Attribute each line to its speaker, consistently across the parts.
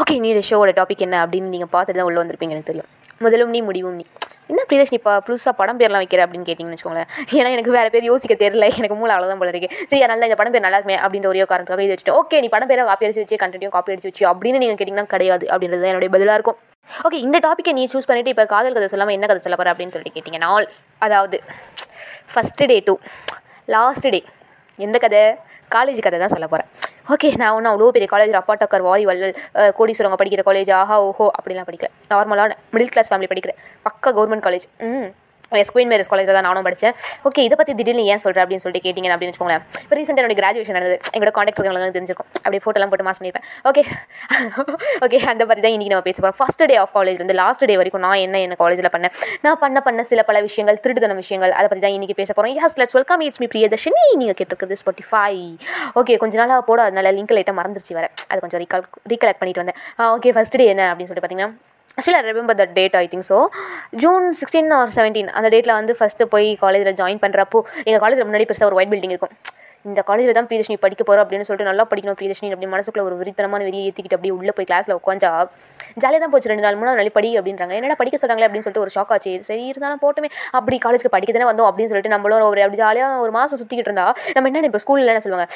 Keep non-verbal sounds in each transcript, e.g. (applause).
Speaker 1: Okay நீ ஷோவோட topic என்ன அப்படின்னு நீங்கள் பார்த்துட்டு தான் உள்ளே வந்திருப்பீங்க எனக்கு தெரியும். முதலும் நீ முடிவும் நீ. என்ன பிரியதர்ஷ் நீ இப்போ புதுசாக படம் பேர்லாம் வைக்கிற அப்படின்னு கேட்டிங்கன்னு வச்சுக்கோங்களேன். ஏன்னா எனக்கு வேறு பேர் யோசிக்க தெரியல. எனக்கு மூளை அவ்வளோதான் போல இருக்கு. சரி அதனால இந்த படம் பேர் நல்லா இருக்குமே அப்படின்ற ஒரே காரணத்துக்காக இது வச்சுட்டு ஓகே நீ படம் பேரை காப்பி அடிச்சு வச்சு கண்டினியூ காப்பி அடிச்சு வச்சு அப்படின்னு நீங்கள் கேட்டிங்கன்னா கிடையாது அப்படின்றது தான் என்னுடைய பதிலாக இருக்கும். ஓகே இந்த டாப்பிக்கை நீ சூஸ் பண்ணிட்டு இப்போ காதல் கதை சொல்லாமல் என்ன கதை சொல்ல போகிற அப்படின்னு சொல்லிட்டு கேட்டிங்கன்னா நாள். அதாவது first day to last day எந்த கதை? காலேஜ் கதை தான் சொல்ல போகிறேன் ஓகே நான் ஒன்றும் அவ்வளோ பெரிய காலேஜ் அப்பா டக்கர் வாலி வள்ளல் அஹ், கோடீஸ்வரங்க படிக்கிற காலேஜ் ஆஹா ஓஹோ அப்படிலாம் படிக்கல. நார்மலான மிடில் கிளாஸ் ஃபேமிலி படிக்கிறேன். பக்கா கவர்மெண்ட் காலேஜ் ம். எஸ் குயின் மேரிஸ் காலேஜில் தான் நானும் படித்தேன் ஓகே இதை பற்றி திடீர்னு ஏன் சொல்கிறேன் அப்படின்னு சொல்லிட்டு கேட்டிங்க அப்படின்னு வச்சுக்கோங்களேன். இப்போ ரீசெண்டாக என்னோட கிராஜுவேஷன் நடந்தது. எங்களோட காண்டாக்ட் இருக்கிறவங்களுக்கு தெரிஞ்சிருக்கும். அப்படியே ஃபோட்டோலாம் போட்டு மாஸ் பண்ணியிருப்பேன் ஓகே ஓகே (laughs) அந்த பற்றி தான் இன்றைக்கி நம்ம பேச போகிறோம் ஃபஸ்ட் டே ஆஃப் காலேஜ்லேருந்து லாஸ்ட் டே வரைக்கும் நான் என்ன என்ன காலேஜில் பண்ணேன்? நான் பண்ண பண்ண சில பல விஷயங்கள் திருடுதன விஷயங்கள் அதை பற்றி தான் இன்றைக்கி பேச போகிறோம் yes let's welcome it's me Priyadarshini நீங்கள் கேட்டிருக்கிறது ஸ்பாட்டிஃபை ஓகே கொஞ்ச நாளாக போட அதனால லிங்க் லைட்டாக மறந்துருச்சு வர அது கொஞ்சம் ரீகால் ரீகலெக்ட் பண்ணிட்டு வந்தேன். ஓகே ஃபஸ்ட் டே என்ன அப்படின்னு சொல்லிட்டு பார்த்தீங்கன்னா actually I remember that date I think so June sixteen or seventeen அந்த டேட்டில் வந்து ஃபஸ்ட்டு போய் காலேஜில் ஜாயின் பண்ணுறப்போ எங்கள் காலேஜில் முன்னாடி பெருசாக ஒரு ஒயிட் பில்டிங் இருக்கும். இந்த காலேஜில் தான் பிரியதர்ஷினி படிக்க போகிறோம் அப்படின்னு சொல்லிட்டு நல்லா படிக்கணும் பிரியதர்ஷினி அப்படி மனசுக்குள்ள ஒரு விரித்தனமான வெளியே ஏற்றிக்கிட்டு அப்படியே உள்ளே போய் கிளாஸில் உட்காந்தா ஜாலியாக தான் போச்சு. ரெண்டு நாள் மூணு நாள் படி அப்படின்றாங்க. என்னடா படிக்க சொல்கிறாங்களே அப்படின்னு சொல்லிட்டு ஒரு ஷாக் ஆச்சு. சரி இருந்தாலும் போட்டுமே. அப்படி காலேஜுக்கு படிக்க தானே வந்தோம் அப்படின்னு சொல்லிட்டு நம்மளும் ஒரு அப்படி ஜாலியாக ஒரு மாதம் சுற்றிக்கிட்டு இருந்தா நம்ம என்ன இப்போ ஸ்கூலில் என்ன சொல்லுவாங்க?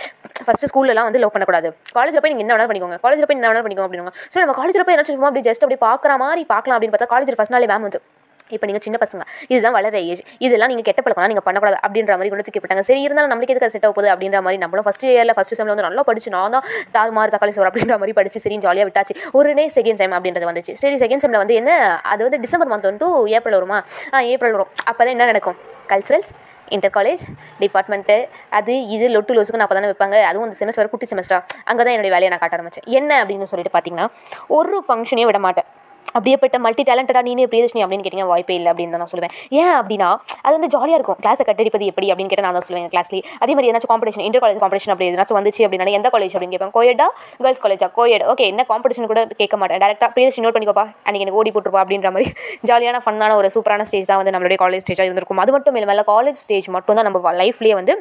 Speaker 1: ஃபஸ்ட்டு ஸ்கூல்லலாம் வந்து லவ் பண்ணக்கூடாது. காலேஜில் போய் நீங்கள் என்ன வேணாலும் பண்ணிக்கோங்க. காலேஜில் போய் என்ன வேணாலும் பண்ணிக்கோங்க அப்படிங்க ஸோ நம்ம காலேஜில் போய் என்ன சும்மா அப்படி ஜஸ்ட் அப்படி பார்க்குற மாதிரி பார்க்கலாம் அப்படின்னு பார்த்தா காலேஜில் ஃபஸ்ட் நாளே மேம் வந்து இப்போ நீங்கள் சின்ன பசங்க இதுதான் வளர ஏஜ் இதெல்லாம் நீங்கள் கெட்ட பழக்கம் நீங்கள் பண்ணக்கூடாது அப்படின்ற மாதிரி கொண்டு தூக்கிப்பட்டாங்க சரி இருந்தாலும் நம்மளுக்கு எதுக்கு செட் ஆக போகுது அப்படின்ற மாதிரி நம்மளும் ஃபஸ்ட் இயரில் ஃபஸ்ட் செம்மில் வந்து நல்லா படிச்சு நான் தான் தாறு மாறு தக்காளி சோறு அப்படின்ற மாதிரி படிச்சு சரி ஜாலியாக விட்டாச்சு. ஒரு செகண்ட் செம் அப்படின்றது வந்துச்சு. சரி செகண்ட் செம்மில் வந்து என்ன அது வந்து டிசம்பர் மந்த் வந்து ஏப்ரல் வருமா? ஆ ஏப்ரல் வரும். அப்போ தான் என்ன நடக்கும்? கல்ச்சுரல்ஸ் இன்டர் காலேஜ் டிபார்ட்மெண்ட்டு அது இது லொட்டு லோஸுக்கு நான் தானே வைப்பாங்க. அதுவும் இந்த செமஸ்டர் குட்டி செமஸ்டர் அங்கே தான் என்னுடைய வேலையை நான் காட்ட ஆரம்பிச்சேன். என்ன அப்படின்னு சொல்லிட்டு பார்த்தீங்கன்னா ஒரு ஃபங்க்ஷனையும் விட மாட்டேன். அப்படியேப்பட்ட மல்டி டேலண்டடாக நீனே பிரியதர்ஷினி அப்படின்னு கேட்டிங்கன்னா வாய்ப்பே இல்லை அப்படின்னு தான் நான் சொல்லுவேன். ஏன் அப்படின்னா அது வந்து ஜாலியாக இருக்கும். கிளாஸை கட்டடிப்பது எப்படி அப்படின்னு கேட்டால் நான் தான் சொல்லுவேன் கிளாஸ்லேயே அதே மாதிரி ஏதாச்சும் காம்படிஷன் இன்டர் காலேஜ் காம்படிஷன் அப்படி ஏதாச்சும் வந்துச்சு அப்படின்னா எந்த காலேஜ் அப்படின்னு கேட்பேன் கோயடா கேர்ள்ஸ் காலேஜா கோயட் ஓகே என்ன காம்படிஷன் கூட கேட்க மாட்டேன். டேரெக்டாக பிரியதர்ஷினி நோட் பண்ணிக்கோப்பா. அன்றைக்கி எனக்கு ஓடி போட்டுருப்பா அப்படின்ற மாதிரி. ஜாலியான ஃபன்னான ஒரு சூப்பரான ஸ்டேஜ் தான் வந்து நம்மளுடைய காலேஜ் ஸ்டேஜாக இருந்திருக்கும். அது மட்டும் இல்லாமல் காலேஜ் ஸ்டேஜ் மட்டும் தான் நம்ம லைஃப்லேயே வந்து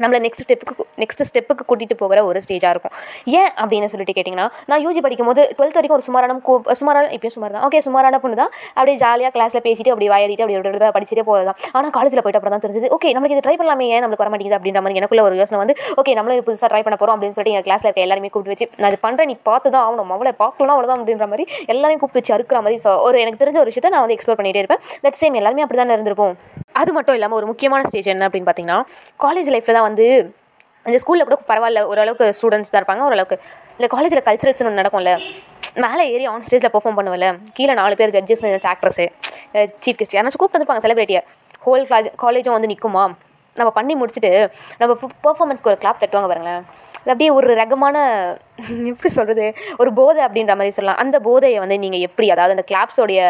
Speaker 1: நம்மளை நெக்ஸ்ட் ஸ்டெப்புக்கு நெக்ஸ்ட் ஸ்டெப்புக்கு கூட்டிகிட்டு போகிற ஒரு ஸ்டேஜாக இருக்கும். ஏன் அப்படின்னு சொல்லிட்டு கேட்டிங்கன்னா நான் யூஜி படிக்கும்போது டுவெல்த் வரைக்கும் ஒரு சுமாரான கோ- சுமாரான இப்பயும் சுமார் தான் ஓகே சுமாரான பொண்ணு தான் அப்படியே ஜாலியாக கிளாஸில் பேசிட்டு அப்படி வாயாடிட்டு அப்படி அப்படி படிச்சுட்டே போகிறது தான் ஆனால் காலேஜில் போயிட்டு அப்புறம் தான் தெரிஞ்சது ஓகே நம்மளுக்கு இது ட்ரை பண்ணலாமே ஏன் நம்மளுக்கு வர மாட்டேங்குது அப்படின்ற மாதிரி எனக்குள்ள ஒரு யோசனை வந்து ஓகே நம்மளும் புதுசாக ட்ரை பண்ண போகிறோம் அப்படின்னு சொல்லிட்டு எங்கள் கிளாஸில் இருக்க எல்லாருமே கூப்பிட்டு வச்சு நான் இது பண்ணுறேன் நீ பார்த்து தான் ஆகணும் அவளை பார்க்கலாம் அவ்வளோதான் அப்படின்ற மாதிரி எல்லாரையும் கூப்பிட்டு வச்சு அறுக்கிற மாதிரி ஸோ ஒரு எனக்கு தெரிஞ்ச ஒரு விஷயத்தை நான் வந்து எக்ஸ்ப்ளோர் பண்ணிகிட்டே இருப்பேன். தட் சேம் எல்லாருமே அப்படி தானே இருந்திருப்போம். அது மட்டும் இல்லாமல் ஒரு முக்கியமான ஸ்டேஜ் என்ன அப்படின்னு பார்த்தீங்கன்னா காலேஜ் லைஃப்பில் தான் வந்து இந்த ஸ்கூலில் கூட பரவாயில்ல ஓரளவுக்கு ஸ்டூடெண்ட்ஸ் தான் இருப்பாங்க ஓரளவுக்கு. இந்த காலேஜில் கல்ச்சரல்ஸ்னு ஒன்று நடக்கும்ல மேலே ஏறி ஆன் ஸ்டேஜில் பெர்ஃபார்ம் பண்ணுவல கீழே நாலு பேர் ஜட்ஜஸ் ஆக்ட்ரஸு சீஃப் கெஸ்ட் யாராச்சும் கூப்பிட்டு வந்துருப்பாங்க செலிபிரிட்டியை ஹோல் காலேஜ் காலேஜும் வந்து நிற்குமா நம்ம பண்ணி முடிச்சுட்டு நம்ம பெர்ஃபார்மன்ஸ்க்கு ஒரு கிளாப் தட்டுவாங்க பாருங்களேன். அது அப்படியே ஒரு ரகமான எப்படி சொல்கிறது ஒரு போதை அப்படின்ற மாதிரி சொல்லலாம். அந்த போதையை வந்து நீங்கள் எப்படி அதாவது அந்த கிளாப்ஸோடைய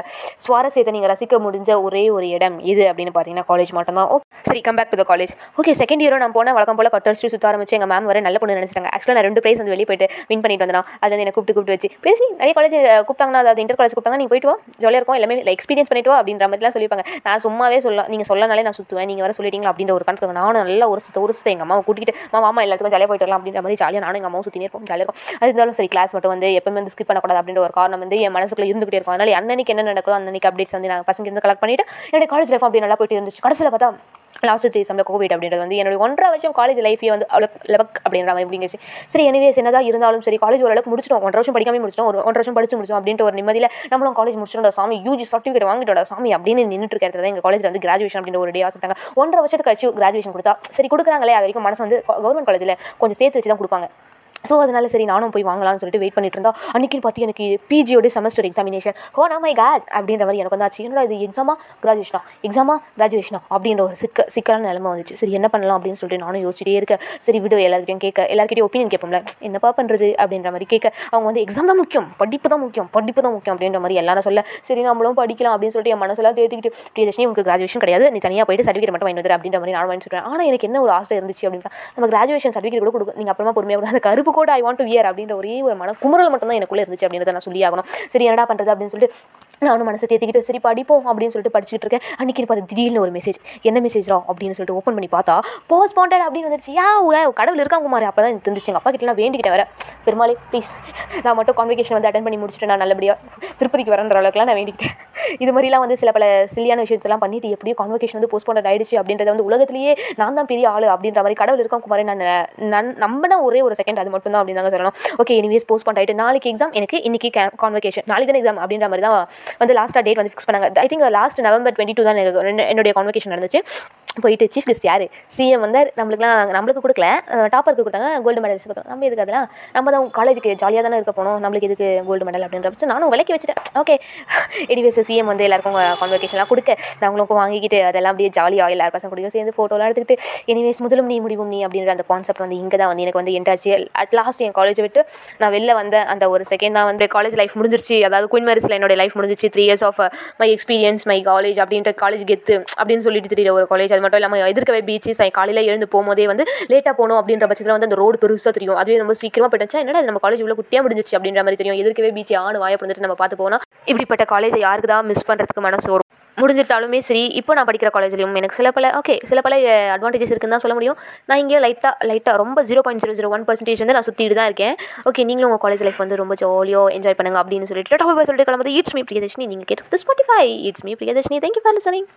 Speaker 1: சுவாரஸ்யத்தை நீங்கள் ரசிக்க முடிஞ்ச ஒரே ஒரு இடம் இது அப்படின்னு பார்த்தீங்கன்னா காலேஜ் மட்டும்தான். ஓ சரி come back to the college okay second இயரோ நான் போனேன் வழக்கம் போல் கட்டடிச்சு சுத்த ஆரம்பிச்சு எங்கள் மேம் வர நல்ல பொண்ணு நினச்சிட்டாங்க. ஆக்சுவலாக நான் ரெண்டு ப்ரைஸ் வந்து வெளியே போயிட்டு வின் பண்ணிட்டு வந்தேன். அது வந்து என்னை கூப்பிட்டு கூப்பிட்டு வச்சு ப்ரைஸ் நிறைய காலேஜ் கூப்பிட்டாங்கன்னா அதாவது இன்டர் காலேஜ் கூப்பிட்டாங்க நீங்கள் போயிட்டு வா. ஜாலியாக இருக்கும். எல்லாமே எக்ஸ்பீரியன்ஸ் பண்ணிட்டு வா அப்படின்ற மாதிரிலாம் சொல்லிப்பாங்க நான் சும்மாவே சொல்ல நீங்கள் சொல்லனாலே நான் சுற்றுவேன் நீங்கள் வர சொல்லிட்டீங்களா அப்படின்ற ஒரு கணக்கு. நானும் நல்லா ஒரு சுத்த ஒரு சுத்த எங்கள் அம்மாவை கூட்டிகிட்டு மாமா மாமா எல்லாத்துக்கும் ஜாலியாக போயிட்டு வரலாம் அப்படின்ற மாதிரி ஜாலியாக நானும் எங்கள் அம்மாவும் சுற்றினே இருப்போம். ஜாலியாக இருக்கும் அது இருந்தாலும் சரி கிளாஸ் மட்டும் வந்து எப்பவுமே வந்து ஸ்கிப் பண்ணக்கூடாது அப்படின்ற ஒரு காரணம் வந்து என் மனசுக்குள்ள இருந்துகிட்டே இருக்கும். அதனால அன்னன்னைக்கு என்ன நடக்குதோ அன்னைக்கு அப்டேட்ஸ் வந்து நாங்கள் பசங்க இருந்து கலெக்ட் பண்ணிட்டு என்னோட காலேஜ் லைஃப் அப்படி நல்லா போயிட்டு இருந்துச்சு. கடைசியில் பார்த்தா லாஸ்ட் த்ரீ சம்ல கோவிட் அப்படின்றது வந்து என்னோட ஒன்றரை வருஷம் காலேஜ் லைஃபே வந்து அவ்வளோ லெவக் அப்படின்ற மாதிரி அப்படிங்கிச்சு சரி எனிவேஸ் என்னதான் இருந்தாலும் சரி காலேஜ் ஓரளவுக்கு முடிச்சிட்டோம். ஒன்றரை வருஷம் படிக்காமல் முடிச்சிட்டோம். ஒரு ஒன்றரை வருஷம் படிச்சு முடிச்சோம் அப்படின்ற ஒரு நிம்மதியில் நம்மளும் காலேஜ் முடிச்சிட்டோம் சாமி யூஜி சர்டிஃபிகேட் வாங்கிட்டோட சாமி அப்படின்னு நின்றுட்டு இருக்கிறது எங்கள் காலேஜில் வந்து கிராஜுவேஷன் அப்படின்ற ஒரு டே ஆசைட்டாங்க ஒன்றரை வருஷத்துக்கு கழிச்சு கிராஜுவேஷன் கொடுத்தா சரி கொடுக்குறாங்களே அது வரைக்கும் மனசு வந்து கவர்மெண்ட் காலேஜில் கொஞ்சம் சேர்த்து வச்சு தான் கொடுப்பாங்க. ஸோ அதனால சரி நானும் போய் வாங்கலாம்னு சொல்லிட்டு வெயிட் பண்ணிட்டு இருந்தா அன்றைக்கின்னு பார்த்து எனக்கு பிஜியோட செமஸ்டர் எக்ஸாமினேஷன் ஓ நான் மை கேட் அப்படின்ற மாதிரி எனக்கு வந்தாச்சு. என்னோட இது எக்ஸாமா கிராஜுவேஷனா எக்ஸாமா கிராஜுவேஷனா அப்படின்ற ஒரு சிக்க சிக்கலான நிலைமை வந்துச்சு. சரி என்ன பண்ணலாம் அப்படின்னு சொல்லிட்டு நானும் யோசிச்சிட்டே இருக்கேன். சரி விடு எல்லாருக்கிட்டையும் கேட்க. எல்லாருக்கிட்டையும் ஒப்பீனியன் கேட்போம்ல. என்னப்பா பண்ணுறது அப்படின்ற மாதிரி கேட்க. அவங்க வந்து எக்ஸாம் தான் முக்கியம். படிப்பு தான் முக்கியம். படிப்பு தான் முக்கியம். அப்படின்ற மாதிரி எல்லாரும் சொல்ல சரி நம்மளும் படிக்கலாம். அப்படின்னு சொல்லிட்டு என் மனசெல்லாம் தேத்திக்கிட்டு பிரியதர்ஷினி உங்களுக்கு கிராஜுவேஷன் கிடையாது. நீ தனியாக போயிட்டு சர்டிஃபிகேட் மட்டும் வாங்கி வந்துரு. அப்படின்ற மாதிரி நான் வாங்கி சொல்கிறேன் ஆனால் எனக்கு என்ன ஒரு ஆசை இருந்துச்சு அப்படின்னா நம்ம கிராஜுவேஷன் சர்டிஃபிகேட் கூட கொடுக்கும் நீங்கள் அப்புறமா பொறுமையாக கூட அந்த கருப்பு செருப்பு கூட ஐ வாண்ட் டு வியர் அப்படின்ற ஒரே ஒரு மன குமுறல் மட்டும் தான் எனக்குள்ளே இருந்துச்சு அப்படின்றத நான் சொல்லி ஆகணும். சரி என்னடா பண்ணுறது அப்படின்னு சொல்லிட்டு நானும் மனசை தேத்திக்கிட்டு சரி படிப்போம் அப்படின்னு சொல்லிட்டு படிச்சுட்டு இருக்கேன். அன்றைக்கி பார்த்து திடீர்னு ஒரு மெசேஜ் என்ன மெசேஜ்ரா அப்படின்னு சொல்லிட்டு ஓப்பன் பண்ணி பார்த்தா போஸ்ட்பாண்டட் அப்படின்னு வந்துருச்சு. யா ஏ, கடவுள் இருக்காங்க குமார் அப்போ தான் எனக்கு தெரிஞ்சிச்சு. எங்கள் அப்பா கிட்ட நான் வேண்டிக்கிட்டேன் வேறு. பெருமாளே ப்ளீஸ் நான் மட்டும் கான்வெகேஷன் வந்து அட்டன் பண்ணி முடிச்சுட்டு நான் நல்லபடியாக திருப்பதிக்கு வரன்ற அளவுக்குலாம் நான் வேண்டிக்கிட்டேன். இது மாதிரிலாம் வந்து சில பல சில்லியான விஷயத்தெல்லாம் பண்ணிட்டு எப்படியோ கான்வெகேஷன் வந்து போஸ்ட் ஆயிடுச்சு அப்படின்றத வந்து உலகத்திலேயே நான் தான் பெரிய ஆளு அப்படின்ற மாதிரி கடவுள் இருக்காங்க குமாரி நான் நம்பின ஒரே ஒரு செகண்ட் அது மட்டும் தான் அப்படின்னு தாங்க சொல்லணும். ஓகே எனிவேஸ் போஸ்ட்பாண்ட் ஆயிட்டு நாளைக்கு எக்ஸாம் எனக்கு இன்னைக்கு கான்வெகேஷன் நாளைக்கு தான் எக்ஸாம் அப்படின்ற மாதிரி தான் வந்து லாஸ்ட்டாக டேட் வந்து ஃபிக்ஸ் பண்ணாங்க. I think last November twenty two தான் எனக்கு என்னுடைய கான்வெகேஷன் நடந்துச்சு. போயிட்டு சீஃப் கெஸ்ட் யார்? சிஎம் வந்து நம்மளுக்குலாம் நம்மளுக்கு கொடுக்கல. டாப்பருக்கு கொடுத்தாங்க. கோல்டு மெடல்ஸ் கொடுத்தாங்க. நம்ம எதுக்கு அதெல்லாம்? நம்ம தான் காலேஜுக்கு ஜாலியாக தானே இருக்க போனோம் நம்மளுக்கு எதுக்கு கோல்டு மெடல் அப்படின்ற பட்சம் நானும் விலைக்கு வச்சுட்டேன். ஓகே எடிவேஸ் சிஎம் வந்து எல்லாருக்கும் கான்வெகேஷன்லாம் கொடுக்க நாங்களுக்கும் வாங்கிக்கிட்டு அதெல்லாம் அப்படியே ஜாலியாக எல்லாரும் பசங்க கூடயும் சேர்ந்து ஃபோட்டோலாம் எடுத்துக்கிட்டு எனிவேஸ் முதலும் நீ முடிவும் நீ அப்படின்ற அந்த கான்செப்ட் வந்து இங்கே தான் வந்து எனக்கு வந்து என்டாச்சு அட் லாஸ்ட் என் காலேஜ் விட்டு நான் வெளில வந்த அந்த ஒரு செகண்ட் தான் வந்து காலேஜ் லைஃப் முடிஞ்சிருச்சு. அதாவது குயின் மேரிஸில் என்னோட லைஃப் முடிஞ்சிச்சு. Three years of my experience my college அப்படின்ற காலேஜ் கெத்து அப்படின்னு சொல்லிட்டு தெரியல ஒரு காலேஜ் அது மட்டும் இல்லாமல் எதிர்க்கவே பீச்சு சை காலையில் எழுந்து போகும்போதே வந்து லேட்டாக போகணும் அப்படின்ற பட்சத்தில் வந்து அந்த ரோடு பெருசாக தெரியும். அதுவே ரொம்ப சீக்கிரமாக போயிட்டுச்சா. என்னடா நம்ம காலேஜ் உள்ள குட்டியாக முடிஞ்சிச்சு அப்படின்ற மாதிரி தெரியும். எதிர்க்கவே பீச்சு ஆணு வாய பிறந்துட்டு நம்ம பார்த்து போனால் இப்படிப்பட்ட காலேஜை யாருக்கு தான் மிஸ் பண்ணுறதுக்கு மனசு வரும்? முடிஞ்சிட்டாலுமே சரி இப்போ நான் படிக்கிற காலேஜ்லையும் எனக்கு சில பல ஓகே சில பல அட்வான்டேஜஸ் இருக்குன்னு தான் சொல்ல முடியும். நான் இங்கே லைட்டாக லைட்டாக ரொம்ப zero point zero zero one percentage வந்து நான் சுற்றிட்டு தான் இருக்கேன். ஓகே நீங்களும் உங்கள் காலேஜ் லைஃப் வந்து ரொம்ப ஜாலியாக என்ஜாய் பண்ணுங்க அப்படின்னு சொல்லிட்டு டாப் சொல்லிட்டு கிளம்புறது இட்ஸ் மீ பிரியதர்ஷினி நீங்கள் கேட்டு Spotify it's me Priyadarshini thank you for listening